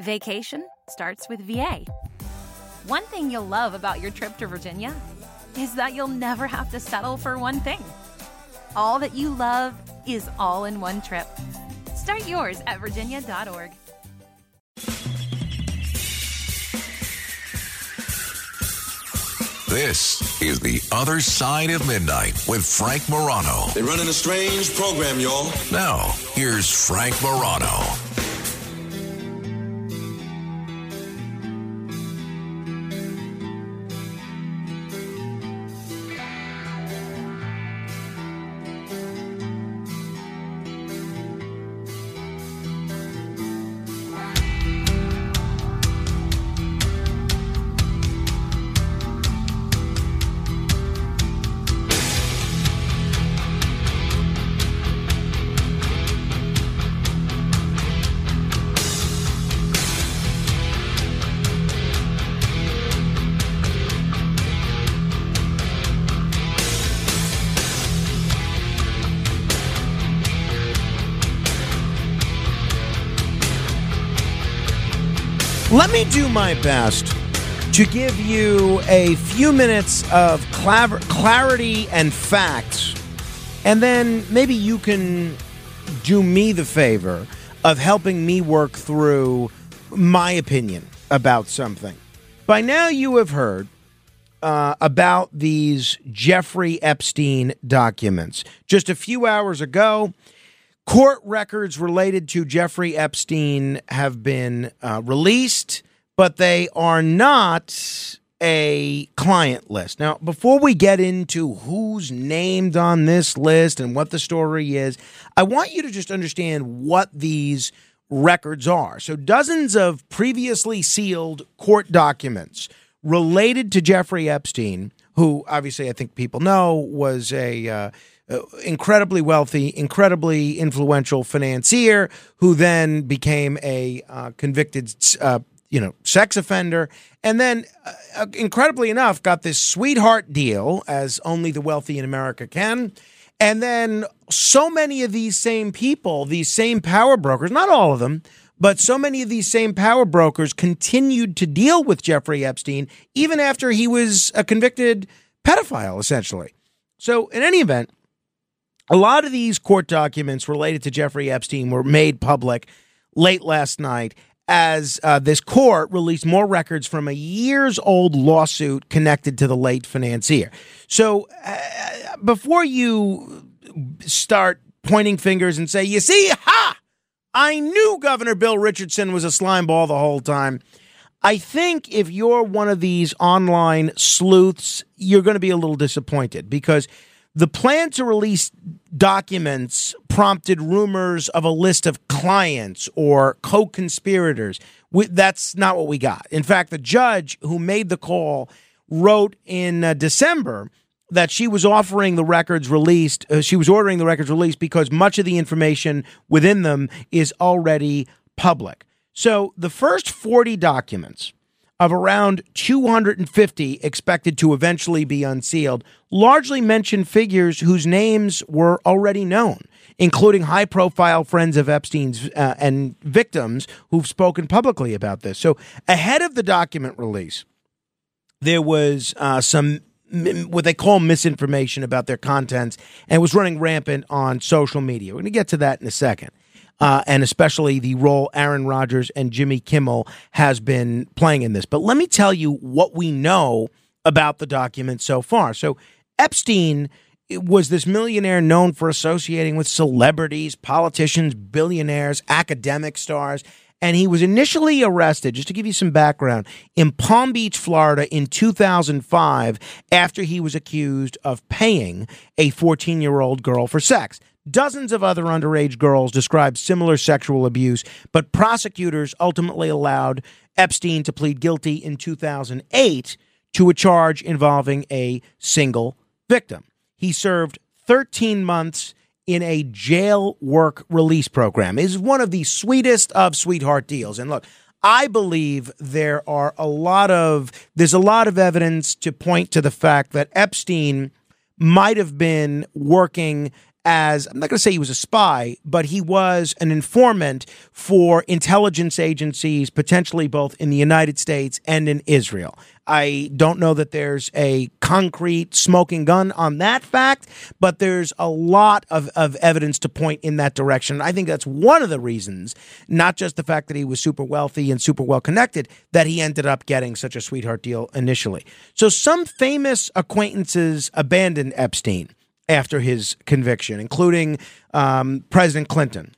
Vacation starts with VA. One thing you'll love about your trip to Virginia is that you'll never have to settle for one thing. All that you love is all in one trip. Start yours at virginia.org. This is The Other Side of Midnight with Frank Morano. They're running a strange program, y'all. Now, here's Frank Morano. Let me do my best to give you a few minutes of clarity and facts, and then maybe you can do me the favor of helping me work through my opinion about something. By now, you have heard uh, about these Jeffrey Epstein documents. Just a few hours ago, Court records related to Jeffrey Epstein have been uh, released, but they are not a client list. Now, before we get into who's named on this list and what the story is, I want you to just understand what these records are. So, dozens of previously sealed court documents related to Jeffrey Epstein, who obviously I think people know was a. Uh, uh, incredibly wealthy, incredibly influential financier who then became a uh, convicted, uh, you know, sex offender, and then, uh, incredibly enough, got this sweetheart deal, as only the wealthy in America can. And then, so many of these same people, these same power brokers, not all of them, but so many of these same power brokers continued to deal with Jeffrey Epstein even after he was a convicted pedophile, essentially. So, in any event, a lot of these court documents related to Jeffrey Epstein were made public late last night as uh, this court released more records from a years old lawsuit connected to the late financier. So uh, before you start pointing fingers and say, you see, ha, I knew Governor Bill Richardson was a slimeball the whole time. I think if you're one of these online sleuths, you're going to be a little disappointed because the plan to release documents prompted rumors of a list of clients or co conspirators. That's not what we got. In fact, the judge who made the call wrote in uh, December that she was offering the records released, uh, she was ordering the records released because much of the information within them is already public. So the first 40 documents of around 250 expected to eventually be unsealed largely mentioned figures whose names were already known, including high profile friends of Epstein's uh, and victims who've spoken publicly about this. So, ahead of the document release, there was uh, some what they call misinformation about their contents and was running rampant on social media. We're going to get to that in a second uh, and especially the role Aaron Rodgers and Jimmy Kimmel has been playing in this. But let me tell you what we know about the document so far. So Epstein was this millionaire known for associating with celebrities, politicians, billionaires, academic stars. And he was initially arrested, just to give you some background, in Palm Beach, Florida in 2005 after he was accused of paying a 14 year old girl for sex. Dozens of other underage girls described similar sexual abuse, but prosecutors ultimately allowed Epstein to plead guilty in 2008 to a charge involving a single victim. He served 13 months in a jail work release program. It is one of the sweetest of sweetheart deals. And look, I believe there are a lot of there's a lot of evidence to point to the fact that Epstein might have been working as I'm not going to say he was a spy, but he was an informant for intelligence agencies, potentially both in the United States and in Israel. I don't know that there's a concrete smoking gun on that fact, but there's a lot of, of evidence to point in that direction. I think that's one of the reasons, not just the fact that he was super wealthy and super well connected, that he ended up getting such a sweetheart deal initially. So some famous acquaintances abandoned Epstein after his conviction, including um, President Clinton,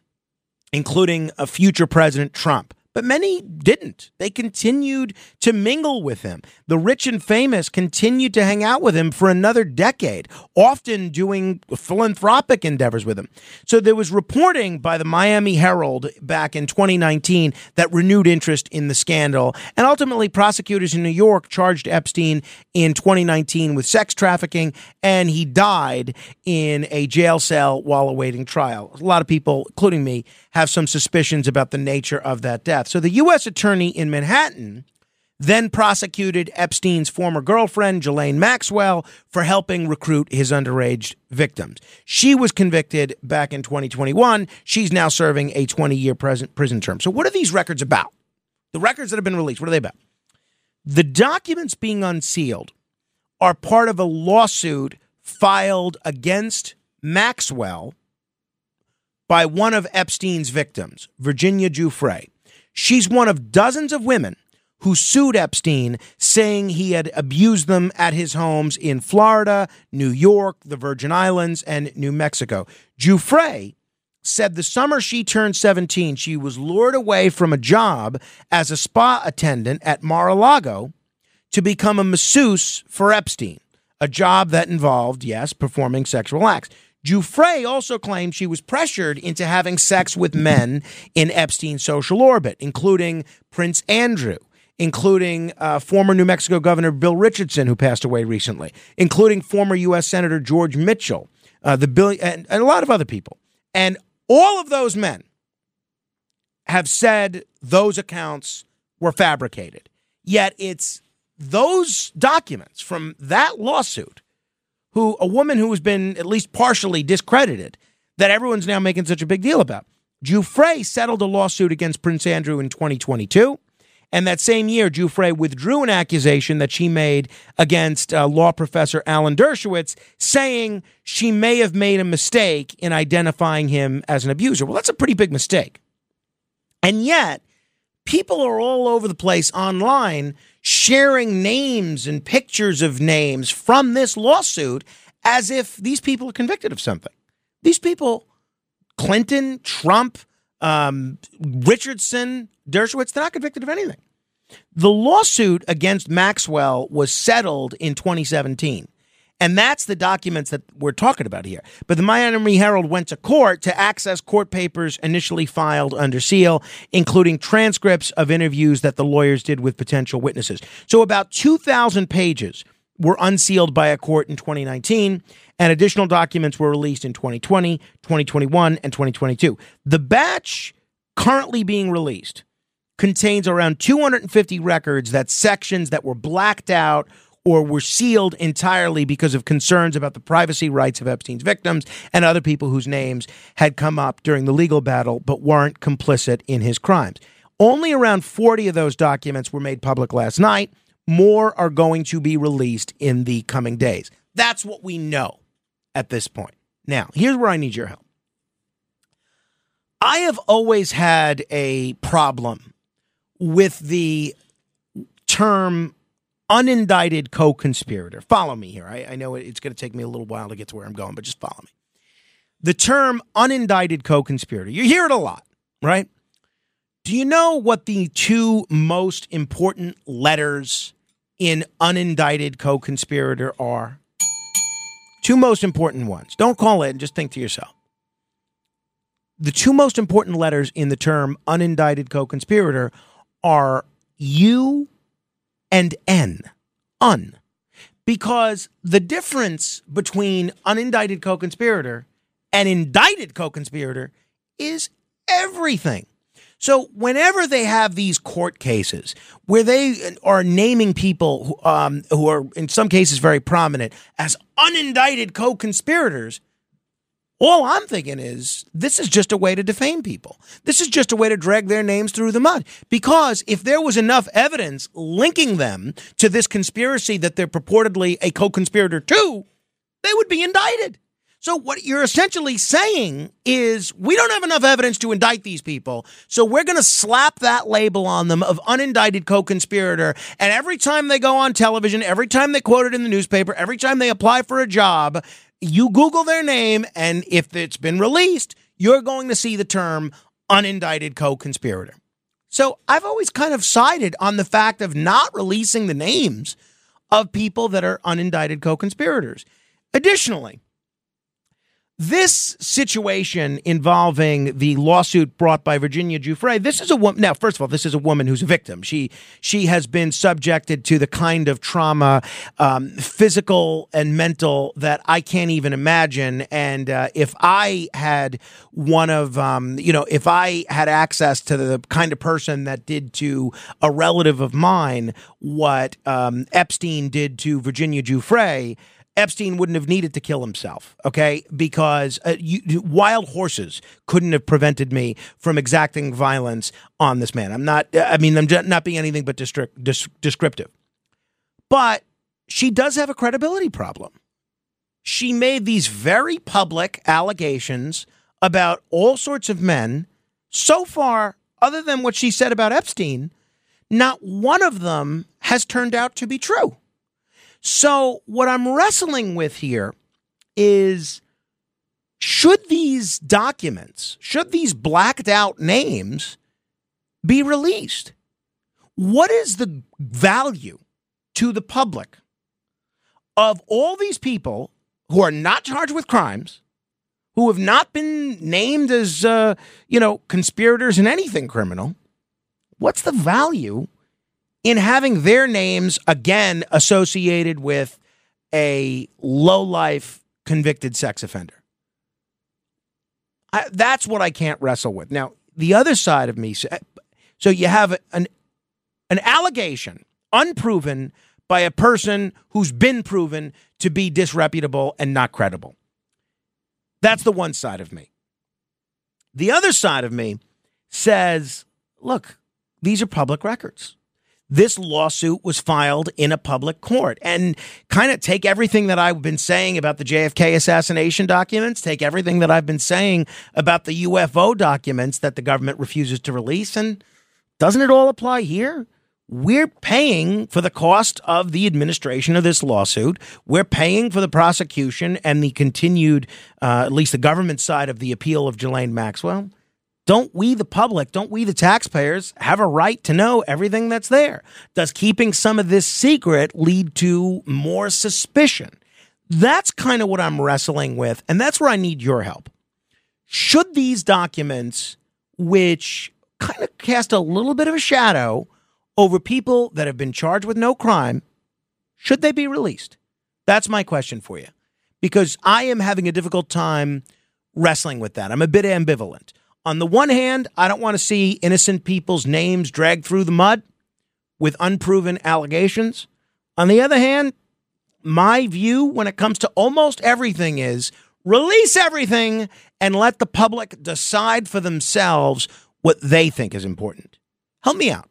including a future President Trump. But many didn't. They continued to mingle with him. The rich and famous continued to hang out with him for another decade, often doing philanthropic endeavors with him. So there was reporting by the Miami Herald back in 2019 that renewed interest in the scandal. And ultimately, prosecutors in New York charged Epstein in 2019 with sex trafficking, and he died in a jail cell while awaiting trial. A lot of people, including me, have some suspicions about the nature of that death. So the U.S. attorney in Manhattan then prosecuted Epstein's former girlfriend, Ghislaine Maxwell, for helping recruit his underage victims. She was convicted back in 2021. She's now serving a 20 year prison term. So, what are these records about? The records that have been released, what are they about? The documents being unsealed are part of a lawsuit filed against Maxwell by one of Epstein's victims, Virginia Giuffre. She's one of dozens of women who sued Epstein, saying he had abused them at his homes in Florida, New York, the Virgin Islands, and New Mexico. Giuffre said the summer she turned 17, she was lured away from a job as a spa attendant at Mar a Lago to become a masseuse for Epstein, a job that involved, yes, performing sexual acts. Giuffre also claimed she was pressured into having sex with men in Epstein's social orbit, including Prince Andrew, including uh, former New Mexico Governor Bill Richardson, who passed away recently, including former U.S. Senator George Mitchell, uh, the Bill, and, and a lot of other people. And all of those men have said those accounts were fabricated. Yet it's those documents from that lawsuit who a woman who has been at least partially discredited that everyone's now making such a big deal about. Giuffre settled a lawsuit against Prince Andrew in 2022. And that same year, Giuffre withdrew an accusation that she made against uh, law professor Alan Dershowitz, saying she may have made a mistake in identifying him as an abuser. Well, that's a pretty big mistake. And yet, people are all over the place online sharing names and pictures of names from this lawsuit as if these people are convicted of something. These people, Clinton, Trump, um, Richardson, Dershowitz, they're not convicted of anything. The lawsuit against Maxwell was settled in 2017. And that's the documents that we're talking about here. But the Miami Herald went to court to access court papers initially filed under seal, including transcripts of interviews that the lawyers did with potential witnesses. So about 2,000 pages were unsealed by a court in 2019, and additional documents were released in 2020, 2021, and 2022. The batch currently being released contains around 250 records that sections that were blacked out or were sealed entirely because of concerns about the privacy rights of Epstein's victims and other people whose names had come up during the legal battle but weren't complicit in his crimes. Only around 40 of those documents were made public last night. More are going to be released in the coming days. That's what we know at this point. Now, here's where I need your help. I have always had a problem with the term unindicted co conspirator. Follow me here. I, I know it's going to take me a little while to get to where I'm going, but just follow me. The term unindicted co conspirator, you hear it a lot, right? Do you know what the two most important letters in unindicted co conspirator are? Two most important ones. Don't call it and just think to yourself. The two most important letters in the term unindicted co conspirator are U and N, un. Because the difference between unindicted co conspirator and indicted co conspirator is everything. So, whenever they have these court cases where they are naming people who, um, who are, in some cases, very prominent as unindicted co conspirators, All I'm thinking is this is just a way to defame people. This is just a way to drag their names through the mud. Because if there was enough evidence linking them to this conspiracy that they're purportedly a co conspirator to, they would be indicted. So what you're essentially saying is we don't have enough evidence to indict these people. So we're going to slap that label on them of unindicted co-conspirator. And every time they go on television, every time they quote it in the newspaper, every time they apply for a job, you Google their name. And if it's been released, you're going to see the term unindicted co-conspirator. So I've always kind of sided on the fact of not releasing the names of people that are unindicted co-conspirators. Additionally, this situation involving the lawsuit brought by Virginia Giuffre, this is a woman. Now, first of all, this is a woman who's a victim. She she has been subjected to the kind of trauma, um, physical and mental, that I can't even imagine. And uh, if I had one of, um, you know, if I had access to the kind of person that did to a relative of mine what um, Epstein did to Virginia Giuffre. Epstein wouldn't have needed to kill himself, okay? Because uh, you, wild horses couldn't have prevented me from exacting violence on this man. I'm not, I mean, I'm not being anything but descriptive. But she does have a credibility problem. She made these very public allegations about all sorts of men. So far, other than what she said about Epstein, not one of them has turned out to be true. So, what I'm wrestling with here is should these documents, should these blacked out names be released? What is the value to the public of all these people who are not charged with crimes, who have not been named as, uh, you know, conspirators in anything criminal? What's the value in having their names again associated with a low life convicted sex offender. I, that's what I can't wrestle with. Now, the other side of me, eh, so you have an an allegation unproven by a person who's been proven to be disreputable and not credible. That's the one side of me. The other side of me says, look, these are public records this lawsuit was filed in a public court and kind of take everything that I've been saying about the JFK assassination documents, take everything that I've been saying about the UFO documents that the government refuses to release. And doesn't it all apply here? We're paying for the cost of the administration of this lawsuit. We're paying for the prosecution and the continued, uh, at least the government side of the appeal of Ghislaine Maxwell don't we, the public, don't we, the taxpayers, have a right to know everything that's there? Does keeping some of this secret lead to more suspicion? That's kind of what I'm wrestling with. And that's where I need your help. Should these documents, which kind of cast a little bit of a shadow over people that have been charged with no crime, should they be released? That's my question for you. Because I am having a difficult time wrestling with that. I'm a bit ambivalent. On the one hand, I don't want to see innocent people's names dragged through the mud with unproven allegations. On the other hand, my view when it comes to almost everything is release everything and let the public decide for themselves what they think is important. Help me out.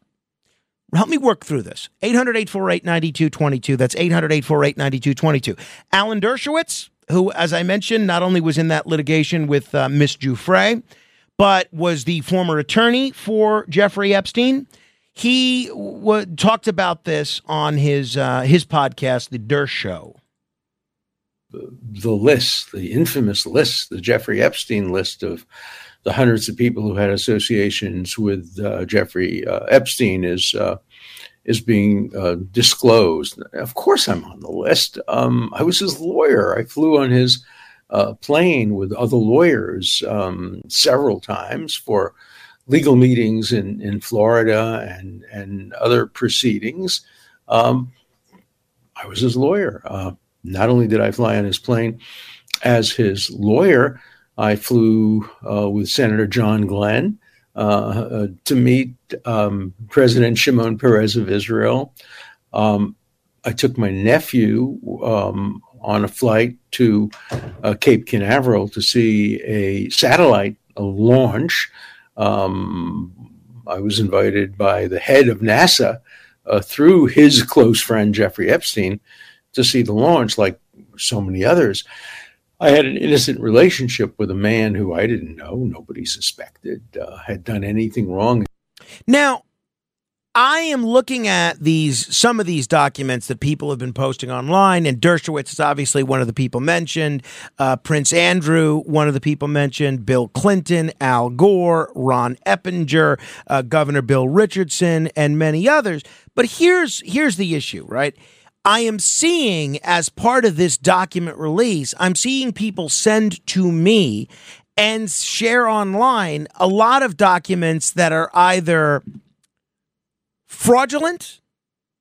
Help me work through this. 800 848 9222. That's 800 848 9222. Alan Dershowitz, who, as I mentioned, not only was in that litigation with uh, Miss Giuffre, but was the former attorney for Jeffrey Epstein. He w- talked about this on his uh, his podcast, The Dersh Show. The list, the infamous list, the Jeffrey Epstein list of the hundreds of people who had associations with uh, Jeffrey uh, Epstein is uh, is being uh, disclosed. Of course, I'm on the list. Um, I was his lawyer. I flew on his uh, plane with other lawyers um, several times for legal meetings in, in Florida and, and other proceedings. Um, I was his lawyer. Uh, not only did I fly on his plane as his lawyer, I flew uh, with Senator John Glenn uh, uh, to meet um, President Shimon Peres of Israel. Um, I took my nephew um, on a flight to uh, Cape Canaveral to see a satellite a launch. Um, I was invited by the head of NASA uh, through his close friend Jeffrey Epstein to see the launch, like so many others. I had an innocent relationship with a man who I didn't know, nobody suspected, uh, had done anything wrong. Now, I am looking at these some of these documents that people have been posting online, and Dershowitz is obviously one of the people mentioned. Uh, Prince Andrew, one of the people mentioned. Bill Clinton, Al Gore, Ron Eppinger, uh, Governor Bill Richardson, and many others. But here's here's the issue, right? I am seeing as part of this document release, I'm seeing people send to me and share online a lot of documents that are either fraudulent,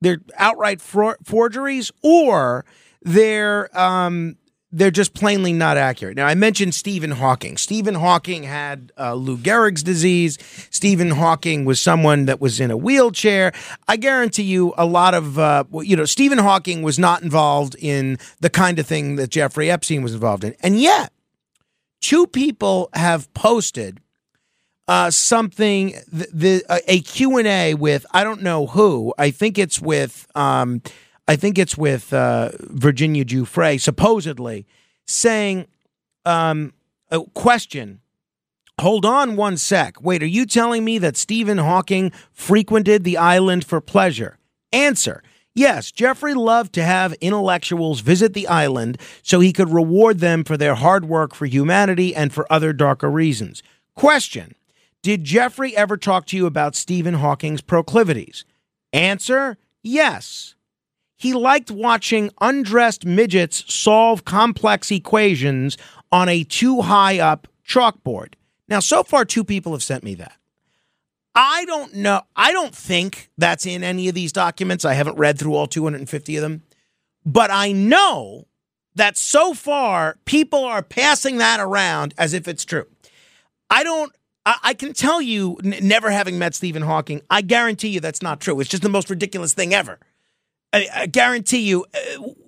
they're outright for- forgeries, or they're um, they're just plainly not accurate. Now, I mentioned Stephen Hawking. Stephen Hawking had uh, Lou Gehrig's disease. Stephen Hawking was someone that was in a wheelchair. I guarantee you, a lot of uh, you know, Stephen Hawking was not involved in the kind of thing that Jeffrey Epstein was involved in, and yet two people have posted uh, something the, the a Q and A with I don't know who. I think it's with um, I think it's with uh, Virginia Giuffre supposedly saying um, a question. Hold on one sec. Wait, are you telling me that Stephen Hawking frequented the island for pleasure? Answer. Yes, Jeffrey loved to have intellectuals visit the island so he could reward them for their hard work for humanity and for other darker reasons. Question did Jeffrey ever talk to you about Stephen Hawking's proclivities? Answer Yes. He liked watching undressed midgets solve complex equations on a too high up chalkboard. Now, so far, two people have sent me that. I don't know. I don't think that's in any of these documents. I haven't read through all 250 of them. But I know that so far, people are passing that around as if it's true. I don't I, can tell you, n- never having met Stephen Hawking, I guarantee you that's not true. It's just the most ridiculous thing ever. I, I guarantee you,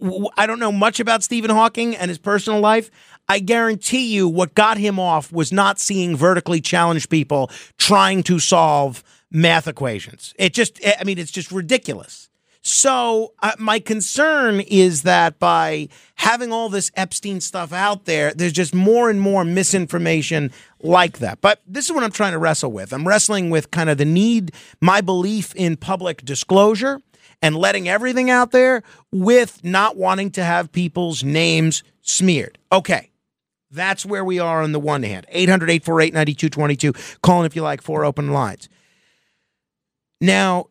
uh, I don't know much about Stephen Hawking and his personal life. I guarantee you, what got him off was not seeing vertically challenged people trying to solve math equations. It just, I mean, it's just ridiculous. So uh, my concern is that by having all this Epstein stuff out there, there's just more and more misinformation like that. But this is what I'm trying to wrestle with. I'm wrestling with kind of the need, my belief in public disclosure and letting everything out there with not wanting to have people's names smeared. Okay. That's where we are on the one hand. 800 848 9222. Call in if you like, four open lines. Now,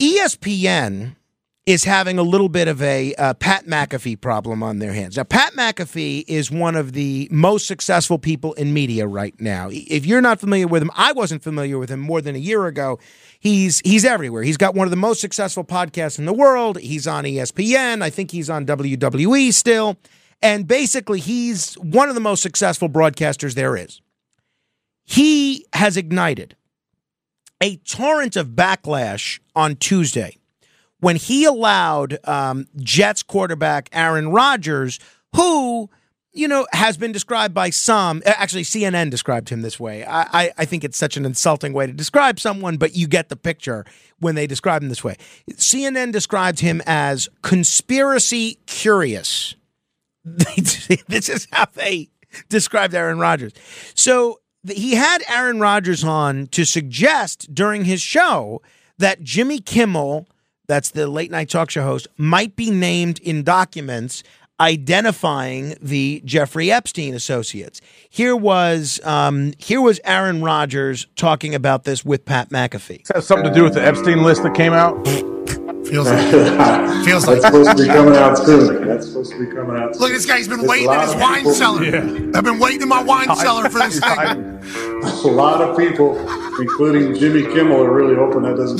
ESPN is having a little bit of a uh, Pat McAfee problem on their hands. Now, Pat McAfee is one of the most successful people in media right now. If you're not familiar with him, I wasn't familiar with him more than a year ago. He's he's everywhere. He's got one of the most successful podcasts in the world. He's on ESPN. I think he's on WWE still. And basically, he's one of the most successful broadcasters there is. He has ignited a torrent of backlash on Tuesday when he allowed um, Jets quarterback Aaron Rodgers, who you know has been described by some. Actually, CNN described him this way. I, I, I think it's such an insulting way to describe someone, but you get the picture when they describe him this way. CNN described him as conspiracy curious. this is how they described Aaron Rodgers. So he had Aaron Rodgers on to suggest during his show that Jimmy Kimmel, that's the late night talk show host, might be named in documents identifying the Jeffrey Epstein associates. Here was um, here was Aaron Rodgers talking about this with Pat McAfee. This has something to do with the Epstein list that came out. Feels like feels That's like. supposed to be coming out soon. That's supposed to be coming out. Look, this guy's been There's waiting in his wine people- cellar. I've been waiting in my wine cellar for this thing. A lot of people, including Jimmy Kimmel, are really hoping that doesn't.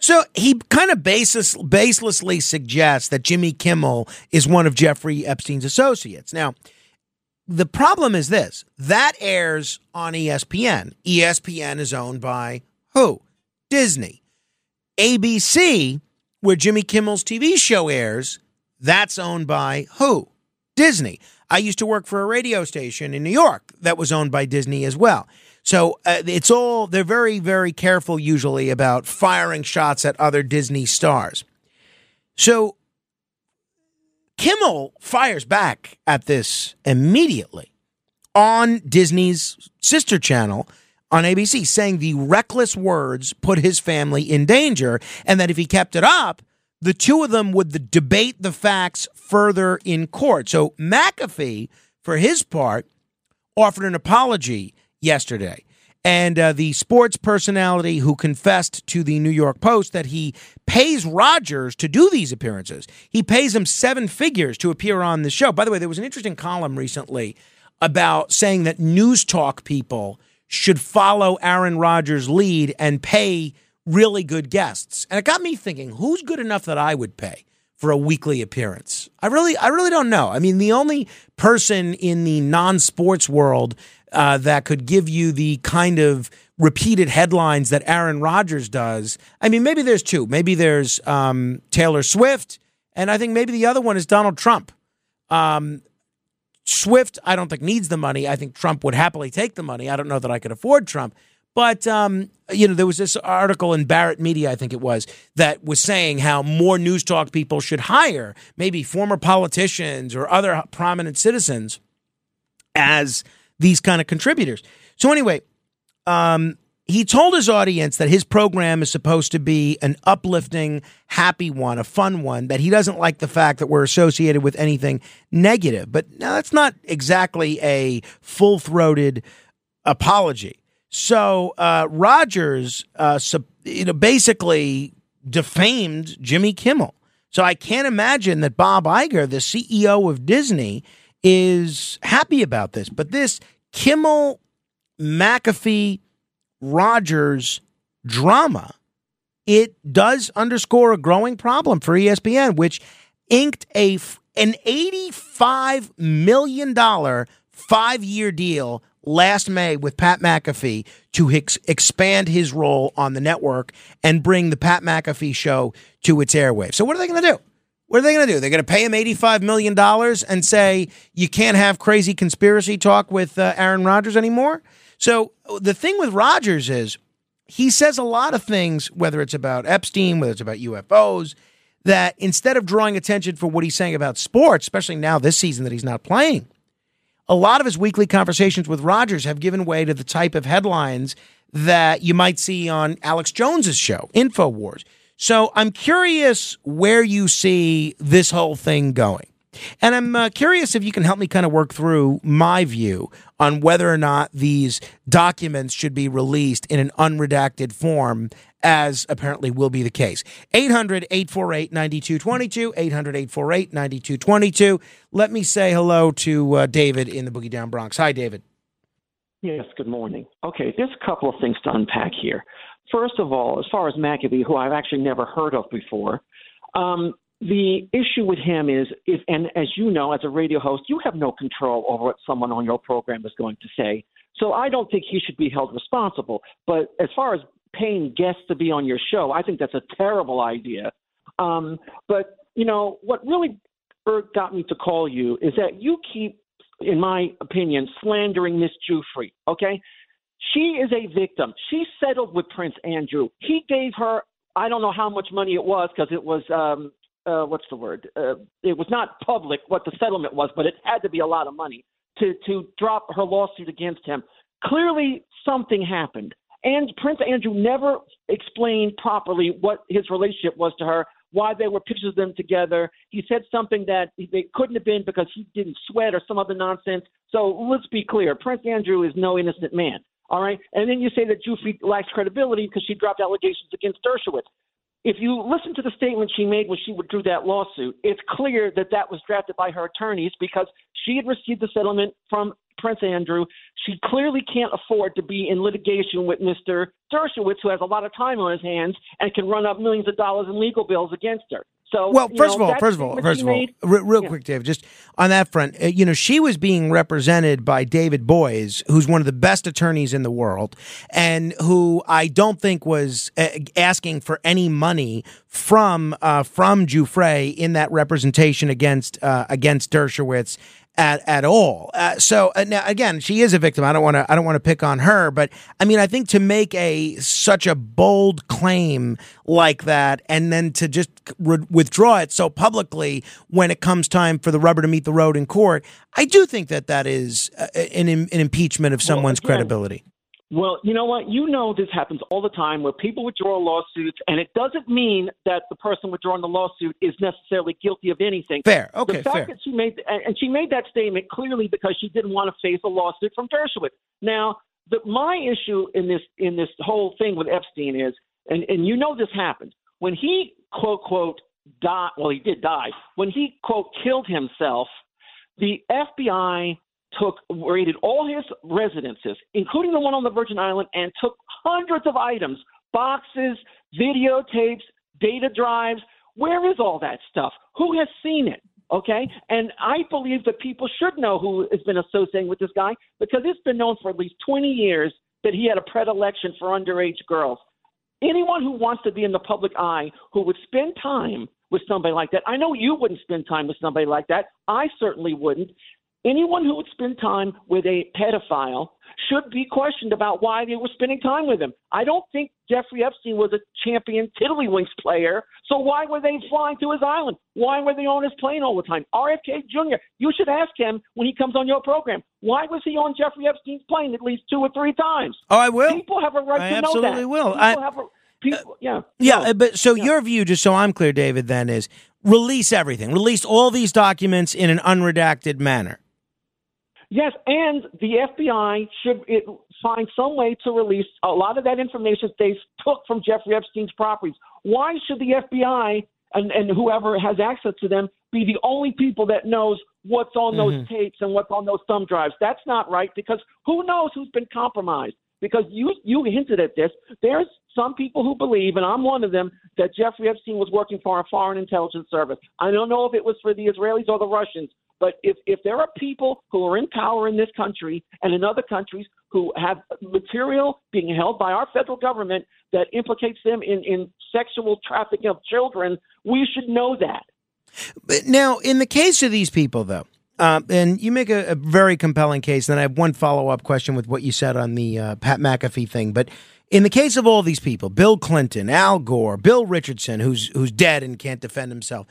So he kind of baseless, baselessly suggests that Jimmy Kimmel is one of Jeffrey Epstein's associates. Now, the problem is this that airs on ESPN. ESPN is owned by who? Disney. ABC, where Jimmy Kimmel's TV show airs, That's owned by who? Disney. I used to work for a radio station in New York that was owned by Disney as well. So uh, it's all, they're very, very careful usually about firing shots at other Disney stars. So Kimmel fires back at this immediately on Disney's sister channel on ABC, saying the reckless words put his family in danger, and that if he kept it up, the two of them would debate the facts further in court. So McAfee, for his part, offered an apology yesterday. And uh, the sports personality who confessed to the New York Post that he pays Rodgers to do these appearances. He pays him seven figures to appear on the show. By the way, there was an interesting column recently about saying that news talk people should follow Aaron Rodgers' lead and pay really good guests. And it got me thinking, who's good enough that I would pay for a weekly appearance? I really I really don't know. I mean, the only person in the non-sports world uh, that could give you the kind of repeated headlines that Aaron Rodgers does. I mean, maybe there's two. Maybe there's um, Taylor Swift, and I think maybe the other one is Donald Trump. Um, Swift, I don't think needs the money. I think Trump would happily take the money. I don't know that I could afford Trump. But um, you know, there was this article in Barrett Media, I think it was, that was saying how more news talk people should hire maybe former politicians or other prominent citizens as these kind of contributors. So anyway, um, he told his audience that his program is supposed to be an uplifting, happy one, a fun one, that he doesn't like the fact that we're associated with anything negative. But now that's not exactly a full throated apology. So uh, Rodgers, uh, you know, basically defamed Jimmy Kimmel. So I can't imagine that Bob Iger, the CEO of Disney, is happy about this. But this Kimmel, McAfee, Rodgers drama, it does underscore a growing problem for ESPN, which inked a an eighty-five million dollar five-year deal last May with Pat McAfee to ex- expand his role on the network and bring the Pat McAfee show to its airwaves. So what are they going to do? What are they going to do? They're going to pay him $85 million and say, you can't have crazy conspiracy talk with uh, Aaron Rodgers anymore? So the thing with Rodgers is he says a lot of things, whether it's about Epstein, whether it's about UFOs, that instead of drawing attention for what he's saying about sports, especially now this season that he's not playing, a lot of his weekly conversations with Rodgers have given way to the type of headlines that you might see on Alex Jones's show, InfoWars. So I'm curious where you see this whole thing going. And I'm uh, curious if you can help me kind of work through my view on whether or not these documents should be released in an unredacted form, as apparently will be the case. 800 848 9222. 800 848 9222. Let me say hello to uh, David in the Boogie Down Bronx. Hi, David. Yes, good morning. Okay, there's a couple of things to unpack here. First of all, as far as McAfee, who I've actually never heard of before, um, the issue with him is, if, and as you know, as a radio host, you have no control over what someone on your program is going to say. So I don't think he should be held responsible. But as far as paying guests to be on your show, I think that's a terrible idea. Um, but you know what really got me to call you is that you keep, in my opinion, slandering Miss Giuffre. Okay, she is a victim. She settled with Prince Andrew. He gave her I don't know how much money it was because it was um uh what's the word? Uh, it was not public what the settlement was, but it had to be a lot of money to to drop her lawsuit against him. Clearly something happened. And Prince Andrew never explained properly what his relationship was to her, why there were pictures of them together. He said something that they couldn't have been because he didn't sweat or some other nonsense. So let's be clear Prince Andrew is no innocent man. All right. And then you say that Giuffre lacks credibility because she dropped allegations against Dershowitz. If you listen to the statement she made when she withdrew that lawsuit, it's clear that that was drafted by her attorneys because she had received the settlement from Prince Andrew. She clearly can't afford to be in litigation with Mr. Dershowitz, who has a lot of time on his hands and can run up millions of dollars in legal bills against her. So, well, first know, of all, first of all, first of all, real Yeah. quick, Dave, just on that front, uh, you know, she was being represented by David Boies, who's one of the best attorneys in the world, and who I don't think was uh, asking for any money from uh, from Giuffre in that representation against uh, against Dershowitz at at all. Uh, so uh, now again, she is a victim. I don't want to I don't want to pick on her, but I mean, I think to make a such a bold claim like that and then to just re- withdraw it so publicly when it comes time for the rubber to meet the road in court, I do think that that is uh, an an impeachment of someone's again, credibility. Well, you know what? You know this happens all the time where people withdraw lawsuits, and it doesn't mean that the person withdrawing the lawsuit is necessarily guilty of anything. Fair. Okay, the fact fair. that she made and she made that statement clearly because she didn't want to face a lawsuit from Dershowitz. Now, the, my issue in this in this whole thing with Epstein is, and and you know this happened when he quote quote died. Well, he did die when he quote killed himself. The FBI took raided all his residences, including the one on the Virgin Island, and took hundreds of items, boxes, videotapes, data drives. Where is all that stuff? Who has seen it? Okay, and I believe that people should know who has been associating with this guy because it's been known for at least 20 years that he had a predilection for underage girls. Anyone who wants to be in the public eye who would spend time with somebody like that, I know you wouldn't spend time with somebody like that. I certainly wouldn't. Anyone who would spend time with a pedophile should be questioned about why they were spending time with him. I don't think Jeffrey Epstein was a champion tiddlywinks player, so why were they flying to his island? Why were they on his plane all the time? RFK Jr., you should ask him when he comes on your program, why was he on Jeffrey Epstein's plane at least two or three times? Oh, I will. People have a right I to know that. absolutely will. People I- have a, people, yeah. Yeah, No. uh, but so your view, just so I'm clear, David, then is release everything, release all these documents in an unredacted manner. Yes, and the FBI should it, find some way to release a lot of that information they took from Jeffrey Epstein's properties. Why should the FBI and, and whoever has access to them be the only people that knows what's on those mm-hmm. tapes and what's on those thumb drives? That's not right because who knows who's been compromised? Because you you hinted at this. There's some people who believe, and I'm one of them, that Jeffrey Epstein was working for a foreign intelligence service. I don't know if it was for the Israelis or the Russians, but if, if there are people who are in power in this country and in other countries who have material being held by our federal government that implicates them in, in sexual trafficking of children, we should know that. But now, in the case of these people, though, um, and you make a, a very compelling case, and I have one follow up question with what you said on the uh, Pat McAfee thing. But in the case of all these people, Bill Clinton, Al Gore, Bill Richardson, who's who's dead and can't defend himself,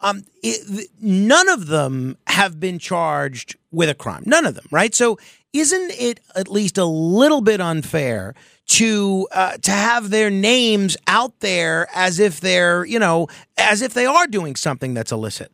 um, it, none of them have been charged with a crime. None of them, right? So, isn't it at least a little bit unfair to uh, to have their names out there as if they're you know as if they are doing something that's illicit?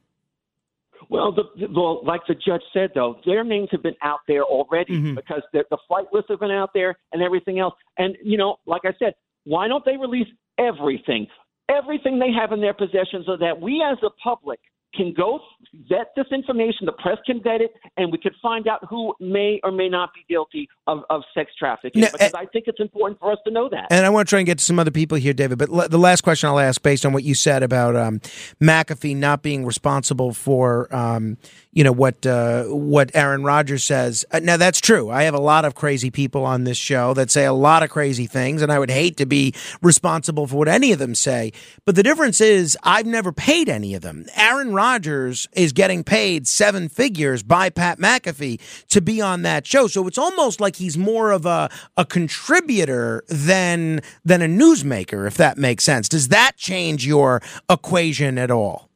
Well, the, well, like the judge said, though, their names have been out there already mm-hmm. because the, the flight lists have been out there and everything else. And, you know, like I said, why don't they release everything? Everything they have in their possession so that we as the public can go vet this information, the press can vet it, and we can find out who may or may not be guilty of, of sex trafficking. Now, because I think it's important for us to know that. And I want to try and get to some other people here, David. But l- the last question I'll ask, based on what you said about um, McAfee not being responsible for, um, you know, what uh, what Aaron Rodgers says. Uh, now that's true. I have a lot of crazy people on this show that say a lot of crazy things, and I would hate to be responsible for what any of them say. But the difference is, I've never paid any of them. Aaron Rodgers is getting paid seven figures by Pat McAfee to be on that show, so it's almost like he's more of a a contributor than than a newsmaker, if that makes sense. Does that change your equation at all?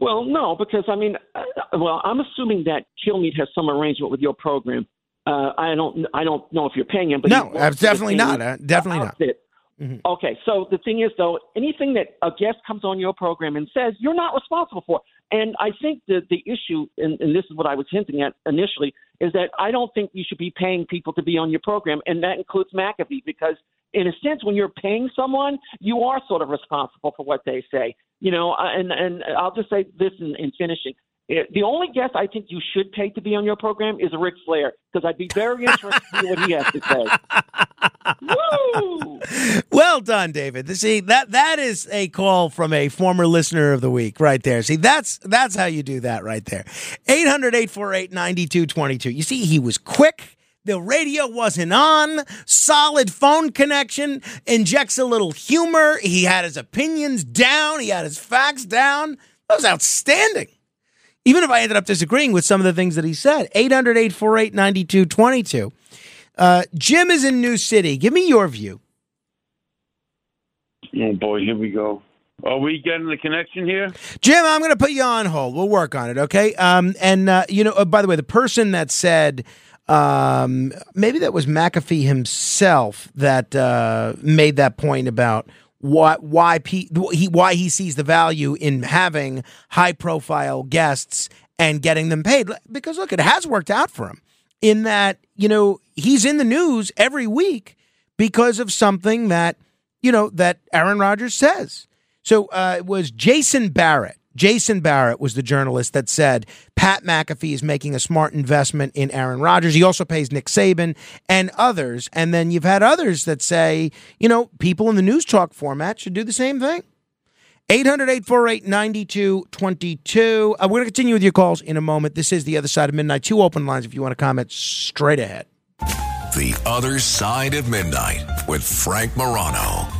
Well, no, because I mean, uh, well, I'm assuming that Kilmeade has some arrangement with your program. Uh, I don't, I don't know if you're paying him, but No, definitely not. Uh, definitely not. outfit. Okay, so the thing is, though, anything that a guest comes on your program and says, you're not responsible for. And I think that the issue, and, and this is what I was hinting at initially, is that I don't think you should be paying people to be on your program, and that includes McAfee, because in a sense, when you're paying someone, you are sort of responsible for what they say. You know, uh, and and I'll just say this in, in finishing. The only guest I think you should pay to be on your program is Ric Flair, because I'd be very interested to hear what he has to say. Woo! Well, Well done, David. See that that is a call from a former listener of the week right there. See, that's that's how you do that right there. 800-848-9222. You see, he was quick. The radio wasn't on. Solid phone connection. Injects a little humor. He had his opinions down. He had his facts down. That was outstanding. Even if I ended up disagreeing with some of the things that he said. 800 848 9222. Uh, Jim is in New City. Give me your view. Oh boy, here we go. Are we getting the connection here? Jim, I'm going to put you on hold. We'll work on it, okay? Um, and uh, you know, uh, by the way, the person that said um, maybe that was McAfee himself that uh, made that point about why why he why he sees the value in having high profile guests and getting them paid because look, it has worked out for him in that you know he's in the news every week because of something that you know, that Aaron Rodgers says. So uh, it was Jason Barrett. Jason Barrett was the journalist that said Pat McAfee is making a smart investment in Aaron Rodgers. He also pays Nick Saban and others. And then you've had others that say, you know, people in the news talk format should do the same thing. 800 848 9222. Uh, we're going to continue with your calls in a moment. This is The Other Side of Midnight. Two open lines if you want to comment straight ahead. The Other Side of Midnight with Frank Morano.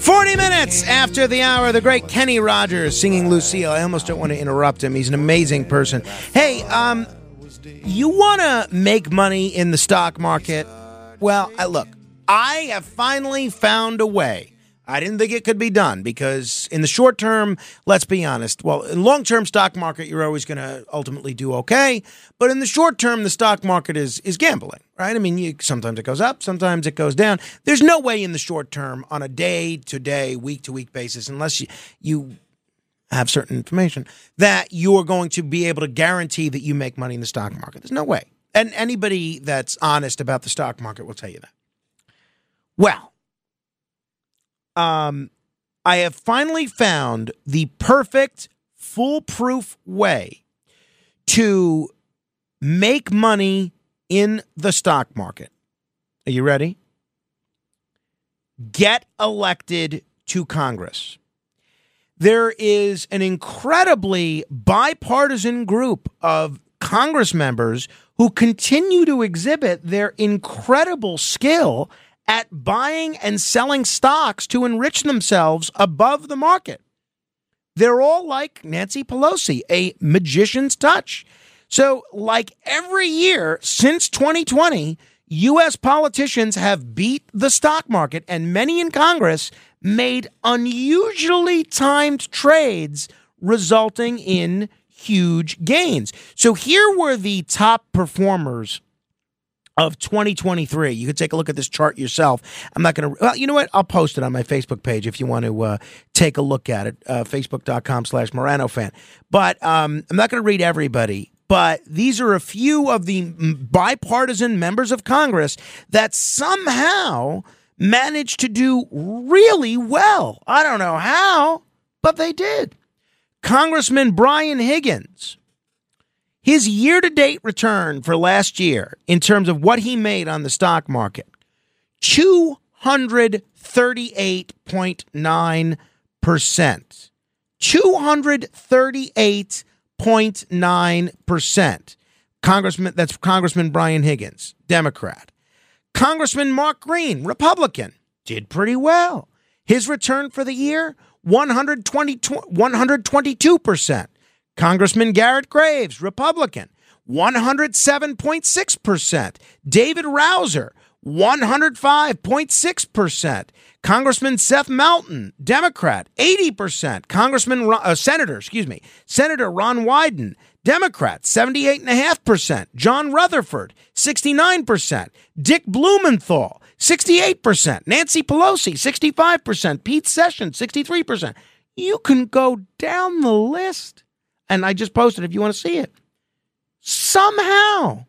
40 minutes after the hour, the great Kenny Rogers singing Lucille. I almost don't want to interrupt him. He's an amazing person. Hey, um, you want to make money in the stock market? Well, I, look, I have finally found a way. I didn't think it could be done because in the short term, let's be honest. Well, in long term stock market, you're always going to ultimately do okay, but in the short term, the stock market is is gambling, right? I mean, you, sometimes it goes up, sometimes it goes down. There's no way in the short term, on a day to day, week to week basis, unless you you have certain information that you're going to be able to guarantee that you make money in the stock market. There's no way, and anybody that's honest about the stock market will tell you that. Well um, I have finally found the perfect foolproof way to make money in the stock market. Are you ready? Get elected to Congress. There is an incredibly bipartisan group of Congress members who continue to exhibit their incredible skill at buying and selling stocks to enrich themselves above the market. They're all like Nancy Pelosi, a magician's touch. So, like every year since 2020, U.S. politicians have beat the stock market, and many in Congress made unusually timed trades, resulting in huge gains. So here were the top performers of 2023. You could take a look at this chart yourself. I'm not going to, well, you know what? I'll post it on my Facebook page if you want to uh, take a look at it, uh, facebook.com slash Morano fan. But um, I'm not going to read everybody. But these are a few of the bipartisan members of Congress that somehow managed to do really well. I don't know how, but they did. Congressman Brian Higgins, his year to date return for last year, in terms of what he made on the stock market, 238.9%. 238.9%. Congressman, that's Congressman Brian Higgins, Democrat. Congressman Mark Green, Republican, did pretty well. His return for the year, 120, 122%. Congressman Garrett Graves, Republican, 107.6%. David Rouzer, 105.6%. Congressman Seth Moulton, Democrat, 80%. Congressman, uh, Senator, excuse me, Senator Ron Wyden, Democrat, 78.5%. John Rutherford, 69%. Dick Blumenthal, 68%. Nancy Pelosi, 65%. Pete Sessions, 63%. You can go down the list and I just posted if you want to see it. Somehow,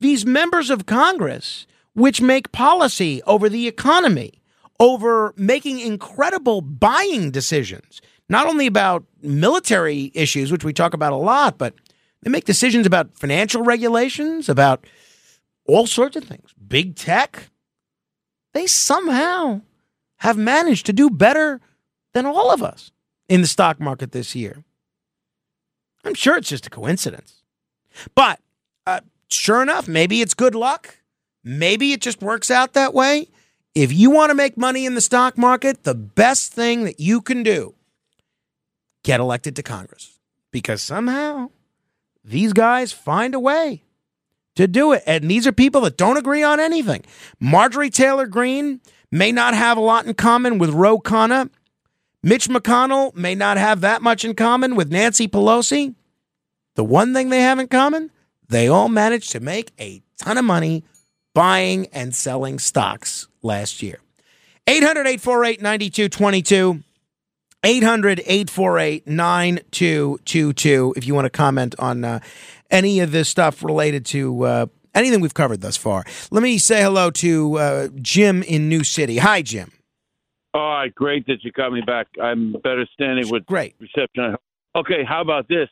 these members of Congress, which make policy over the economy, over making incredible buying decisions, not only about military issues, which we talk about a lot, but they make decisions about financial regulations, about all sorts of things, big tech. They somehow have managed to do better than all of us in the stock market this year. I'm sure it's just a coincidence. But uh, sure enough, maybe it's good luck. Maybe it just works out that way. If you want to make money in the stock market, the best thing that you can do, get elected to Congress. Because somehow these guys find a way to do it. And these are people that don't agree on anything. Marjorie Taylor Greene may not have a lot in common with Ro Khanna Mitch McConnell may not have that much in common with Nancy Pelosi. The one thing they have in common, they all managed to make a ton of money buying and selling stocks last year. 800 848 9222. 800 848 9222. If you want to comment on uh, any of this stuff related to uh, anything we've covered thus far. Let me say hello to uh, Jim in New City. Hi, Jim. All right, great that you got me back. I'm better standing with great reception. Okay, how about this?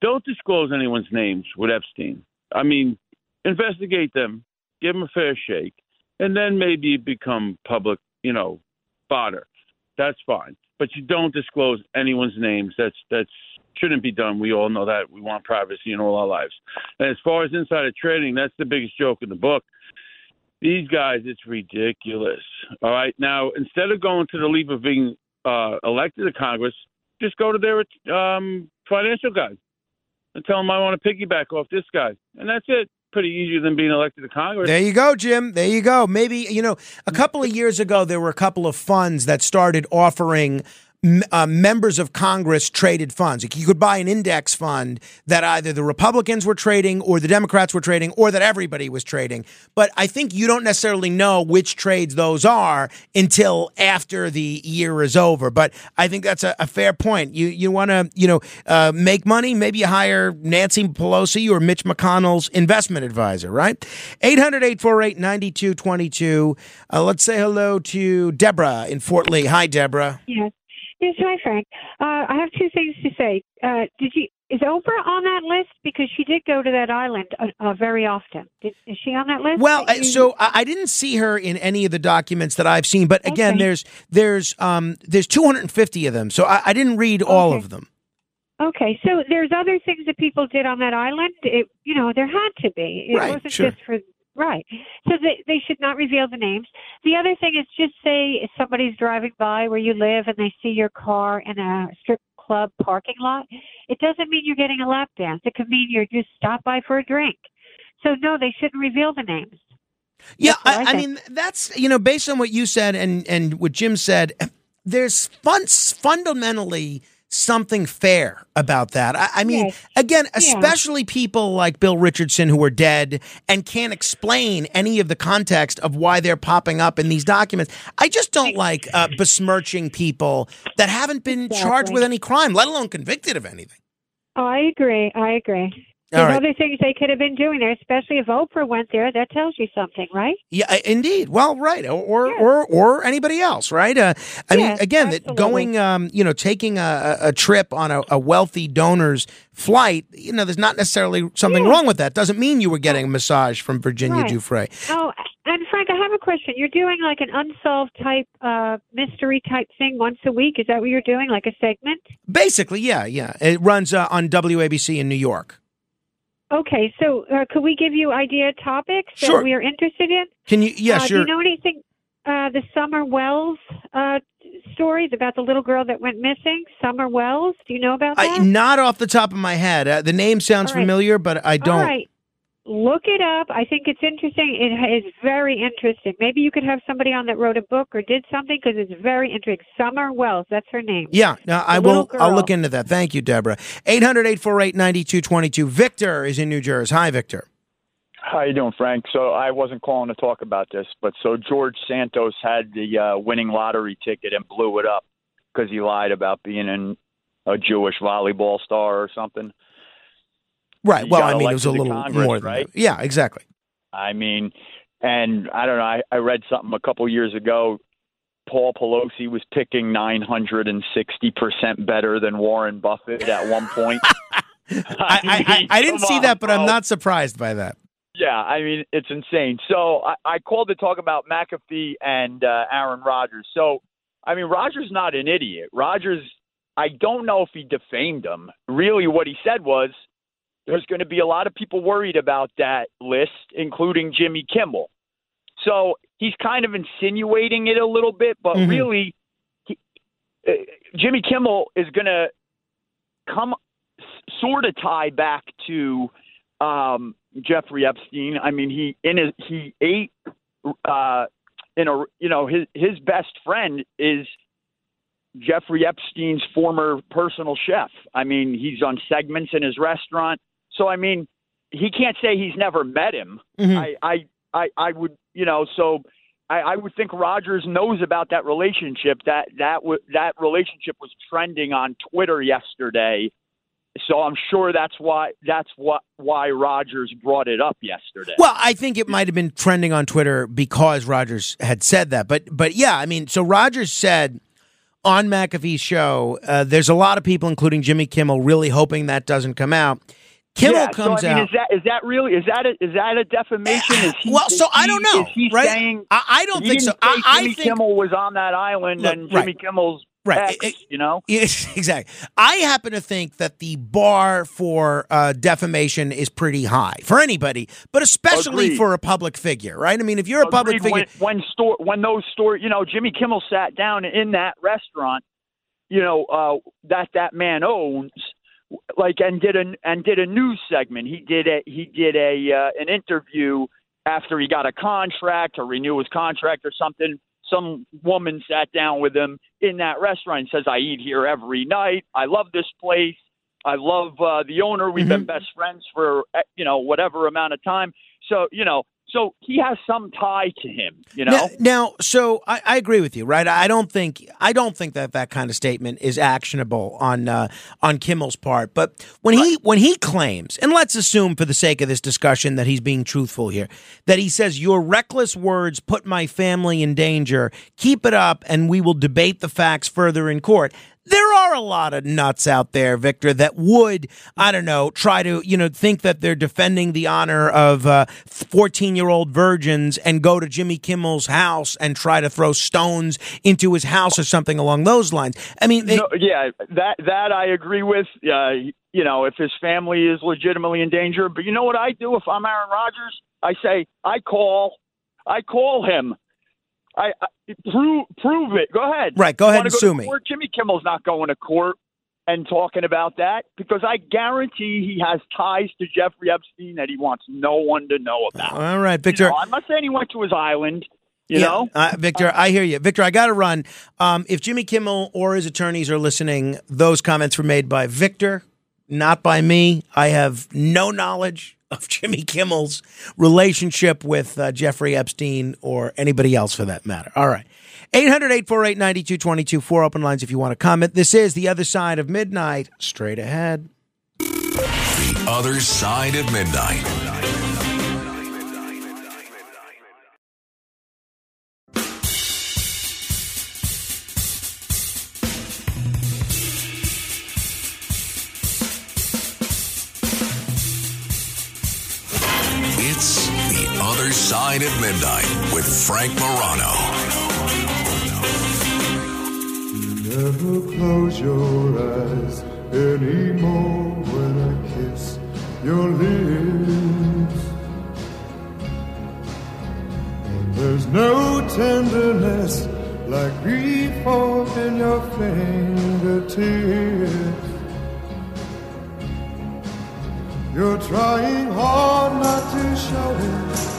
Don't disclose anyone's names with Epstein. I mean, investigate them, give them a fair shake, and then maybe become public, you know, fodder. That's fine. But you don't disclose anyone's names. That's that's shouldn't be done. We all know that. We want privacy in all our lives. And as far as insider trading, that's the biggest joke in the book. These guys, it's ridiculous. All right. Now, instead of going to the leap of being uh, elected to Congress, just go to their um, financial guy and tell them I want to piggyback off this guy. And that's it. Pretty easier than being elected to Congress. There you go, Jim. There you go. Maybe, you know, a couple of years ago, there were a couple of funds that started offering uh, members of Congress traded funds. You could buy an index fund that either the Republicans were trading or the Democrats were trading or that everybody was trading. But I think you don't necessarily know which trades those are until after the year is over. But I think that's a, a fair point. You you want to you know uh, make money? Maybe you hire Nancy Pelosi or Mitch McConnell's investment advisor, right? 800 848 9222. Uh, let's say hello to Deborah in Fort Lee. Hi, Deborah. Yes. Yes, hi, Frank. Uh, I have two things to say. Uh, did you is Oprah on that list because she did go to that island uh, uh very often? Did, is she on that list? Well, you... so I didn't see her in any of the documents that I've seen, but again, okay. there's there's um there's 250 of them, so I, I didn't read all okay. of them. Okay, so there's other things that people did on that island. It, you know, there had to be. It right, wasn't sure. just for Right. So they, they should not reveal the names. The other thing is just say if somebody's driving by where you live and they see your car in a strip club parking lot, it doesn't mean you're getting a lap dance. It could mean you're just stopped by for a drink. So no, they shouldn't reveal the names. Yeah, I, I I mean that's you know based on what you said and and what Jim said, there's fun fundamentally something fair about that. I, I mean, Yes. again, Yeah. especially people like Bill Richardson who are dead and can't explain any of the context of why they're popping up in these documents. I just don't like uh, besmirching people that haven't been charged with any crime, let alone convicted of anything. Oh, I agree. I agree. There's right. other things they could have been doing there, especially if Oprah went there. That tells you something, right? Yeah, indeed. Well, right, or or or, or anybody else, right? Uh, I mean, Yes, again, that going, um, you know, taking a, a trip on a, a wealthy donor's flight, you know, there's not necessarily something wrong with that. Doesn't mean you were getting a massage from Virginia Right. Giuffre. Oh, and Frank, I have a question. You're doing like an unsolved type uh mystery type thing once a week. Is that what you're doing? Like a segment? Basically, yeah, yeah. It runs uh, on WABC in New York. Okay, so uh, could we give you idea topics Sure. that we are interested in? Can you? Yeah, uh, sure. Do you know anything? Uh, the Summer Wells uh, stories about the little girl that went missing, Summer Wells. Do you know about that? I, not off the top of my head. Uh, the name sounds right. familiar, but I don't. All right. Look it up. I think it's interesting. It is very interesting. Maybe you could have somebody on that wrote a book or did something because it's very interesting. Summer Wells, that's her name. Yeah, no, I The little will. I'll look into that. Thank you, Deborah. 800 848 9222. Victor is in New Jersey. Hi, Victor. How you doing, Frank? So I wasn't calling to talk about this, but so George Santos had the uh, winning lottery ticket and blew it up because he lied about being in a Jewish volleyball star or something. Right. Well, I mean, it was a little Congress, more than right? that. Yeah, exactly. I mean, and I don't know. I, I read something a couple years ago. Paul Pelosi was picking 960 percent better than Warren Buffett at one point. I, I, I, didn't see on, that, but I'm not surprised by that. Yeah, I mean it's insane. So I, I called to talk about McAfee and uh, Aaron Rodgers. So I mean Rodgers not an idiot. Rodgers, I don't know if he defamed him. Really, what he said was there's going to be a lot of people worried about that list, including Jimmy Kimmel. So he's kind of insinuating it a little bit, but Mhm. really, he, uh, Jimmy Kimmel is going to come sort of tie back to um, Jeffrey Epstein. I mean, he in his he ate uh, in a you know his his best friend is Jeffrey Epstein's former personal chef. I mean, he's on segments in his restaurant. So I mean, he can't say he's never met him. Mhm. I, I I I would you know so. I, I would think Rodgers knows about that relationship. That that w- that relationship was trending on Twitter yesterday, so I'm sure that's why that's what why Rodgers brought it up yesterday. Well, I think it might have been trending on Twitter because Rodgers had said that. But but yeah, I mean, so Rodgers said on McAfee's show, uh, there's a lot of people, including Jimmy Kimmel, really hoping that doesn't come out. Kimmel yeah, comes so, I mean, out. Is that is that really is that a, is that a defamation? Is he, Well, so I don't know, Is he right? saying I, I don't he think so. I, I Jimmy think Kimmel was on that island Look, and Jimmy right. Kimmel's Right. ex, you know. Exactly. I happen to think that the bar for uh, defamation is pretty high for anybody, but especially Agreed. for a public figure, right? I mean, if you're a public figure, When, when store when those store, you know, Jimmy Kimmel sat down in that restaurant, you know, uh, that that man owns, like, and did a and did a news segment. He did a he did a uh, an interview after he got a contract to renew his contract or something. Some woman sat down with him in that restaurant and says, "I eat here every night. I love this place. I love uh, the owner. We've been best friends for uh, you know whatever amount of time. So you know, so he has some tie to him. You know, Now, now, so I, I agree with you, right? I don't think I don't think that that kind of statement is actionable on uh, on Kimmel's part. But when he when he claims, and let's assume for the sake of this discussion that he's being truthful here, that he says your reckless words put my family in danger. Keep it up, and we will debate the facts further in court. There are a lot of nuts out there, Victor, that would, I don't know, try to, you know, think that they're defending the honor of 14 year old virgins and go to Jimmy Kimmel's house and try to throw stones into his house or something along those lines. I mean, it- No, yeah, that that I agree with. Uh, you know, if his family is legitimately in danger, but you know what I do if I'm Aaron Rodgers? I say I call, I call him. I, I prove prove it. Go ahead. Right, go ahead and go sue me. Court? Jimmy Kimmel's not going to court. and talking about that because I guarantee he has ties to Jeffrey Epstein that he wants no one to know about. All right, Victor. You know, I'm not saying he went to his island. You Yeah, know, uh, Victor, I hear you. Victor, I got to run. Um, if Jimmy Kimmel or his attorneys are listening, those comments were made by Victor, not by me. I have no knowledge of Jimmy Kimmel's relationship with uh, Jeffrey Epstein or anybody else for that matter. All right. 800 848 9222, four open lines if you want to comment. This is The Other Side of Midnight. Straight ahead. The Other Side of Midnight. Other Side of Midnight with Frank Morano. Never close your eyes anymore when I kiss your lips. And there's no tenderness like before in your fingertips. You're trying hard not to show it.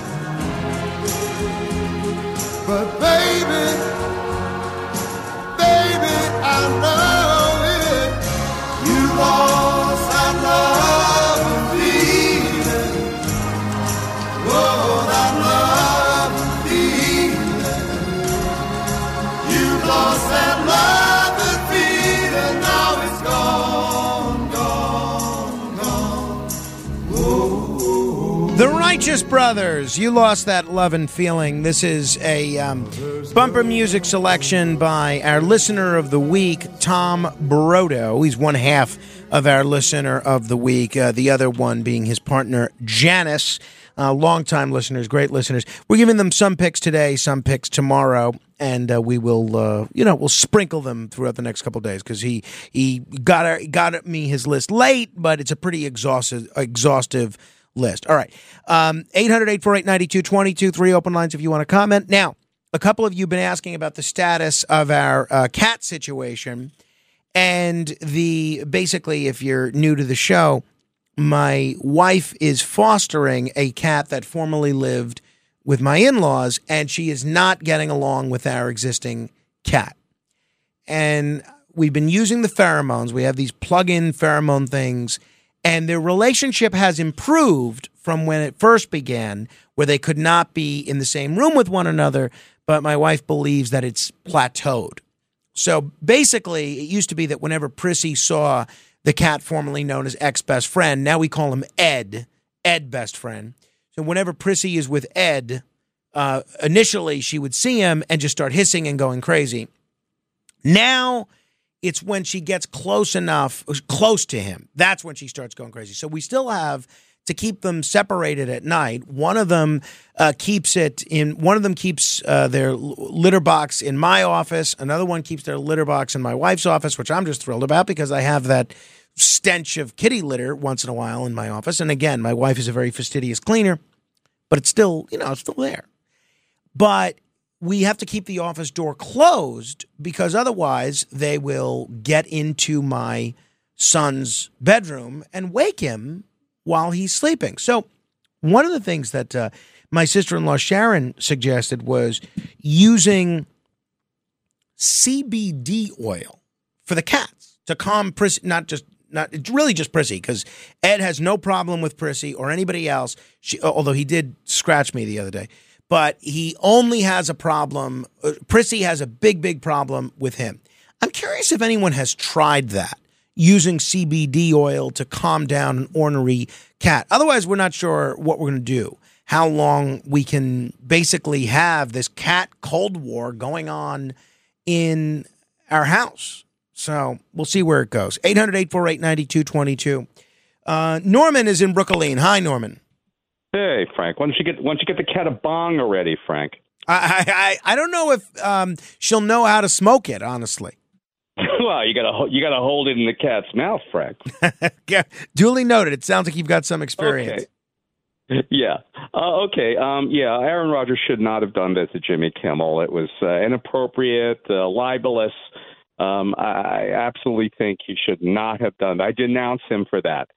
But baby, baby, I know Righteous Brothers. You lost that love and feeling. This is a um, bumper music selection by our listener of the week, Tom Brodo. He's one half of our listener of the week, uh, the other one being his partner, Janice. Uh, longtime listeners, great listeners. We're giving them some picks today, some picks tomorrow, and uh, we will, uh, you know, we'll sprinkle them throughout the next couple days because he he got got me his list late, but it's a pretty exhaustive exhaustive list. All right. Um, 800 848 9222, three open lines if you want to comment. Now, a couple of you have been asking about the status of our uh, cat situation. And the basically, if you're new to the show, my wife is fostering a cat that formerly lived with my in laws, and she is not getting along with our existing cat. And we've been using the pheromones. We have these plug in pheromone things, and their relationship has improved from when it first began, where they could not be in the same room with one another. But my wife believes that it's plateaued. So basically, it used to be that whenever Prissy saw the cat formerly known as ex best friend, now we call him Ed, Ed best friend. So whenever Prissy is with Ed, uh, initially she would see him and just start hissing and going crazy. Now it's when she gets close enough, close to him, that's when she starts going crazy. So we still have to keep them separated at night. One of them uh, keeps it in. One of them keeps uh, their litter box in my office. Another one keeps their litter box in my wife's office, which I'm just thrilled about because I have that stench of kitty litter once in a while in my office. And again, my wife is a very fastidious cleaner, but it's still, you know, it's still there. But we have to keep the office door closed because otherwise they will get into my son's bedroom and wake him while he's sleeping. So, one of the things that uh, my sister in law Sharon suggested was using CBD oil for the cats to calm Prissy, not just not it's really just Prissy because Ed has no problem with Prissy or anybody else. She, although he did scratch me the other day, but he only has a problem. Uh, Prissy has a big, big problem with him. I'm curious if anyone has tried that using CBD oil to calm down an ornery cat. Otherwise, we're not sure what we're going to do. How long we can basically have this cat cold war going on in our house. So we'll see where it goes. 800 848 9222. Uh, Norman is in Brooklyn. Hi, Norman. Hey, Frank. Why don't you get why don't you get the cat a bong already, Frank? I I, I don't know if um, she'll know how to smoke it. Honestly, well, you gotta you gotta hold it in the cat's mouth, Frank. yeah, duly noted. It sounds like you've got some experience. yeah. Uh, okay. Um, yeah. Aaron Rodgers should not have done this to Jimmy Kimmel. It was uh, inappropriate, uh, libelous. Um, I absolutely think he should not have done that. I denounce him for that.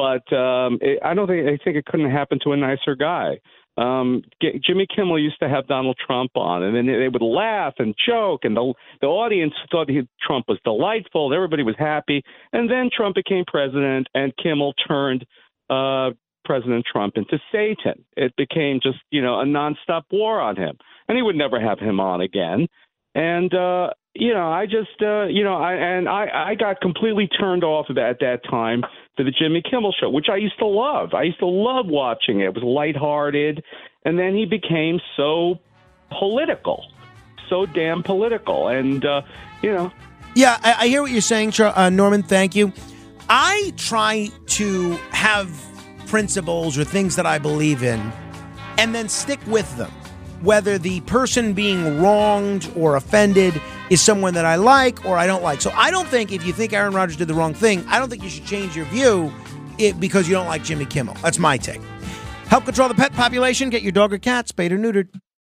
But um, it, I don't think I think it couldn't happen to a nicer guy. Um, Jimmy Kimmel used to have Donald Trump on, and then they would laugh and joke, and the the audience thought he, Trump was delightful. Everybody was happy, and then Trump became president, and Kimmel turned uh, President Trump into Satan. It became just you know a nonstop war on him, and he would never have him on again. And uh, you know, I just uh, you know, I and I I got completely turned off at that time to the Jimmy Kimmel show, which I used to love. I used to love watching it. It was lighthearted, and then he became so political, so damn political, and uh, you know, Yeah, I, I hear what you're saying, uh, Norman. Thank you. I try to have principles or things that I believe in and then stick with them. Whether the person being wronged or offended is someone that I like or I don't like. So I don't think if you think Aaron Rodgers did the wrong thing, I don't think you should change your view it, because you don't like Jimmy Kimmel. That's my take. Help control the pet population. Get your dog or cat spayed or neutered.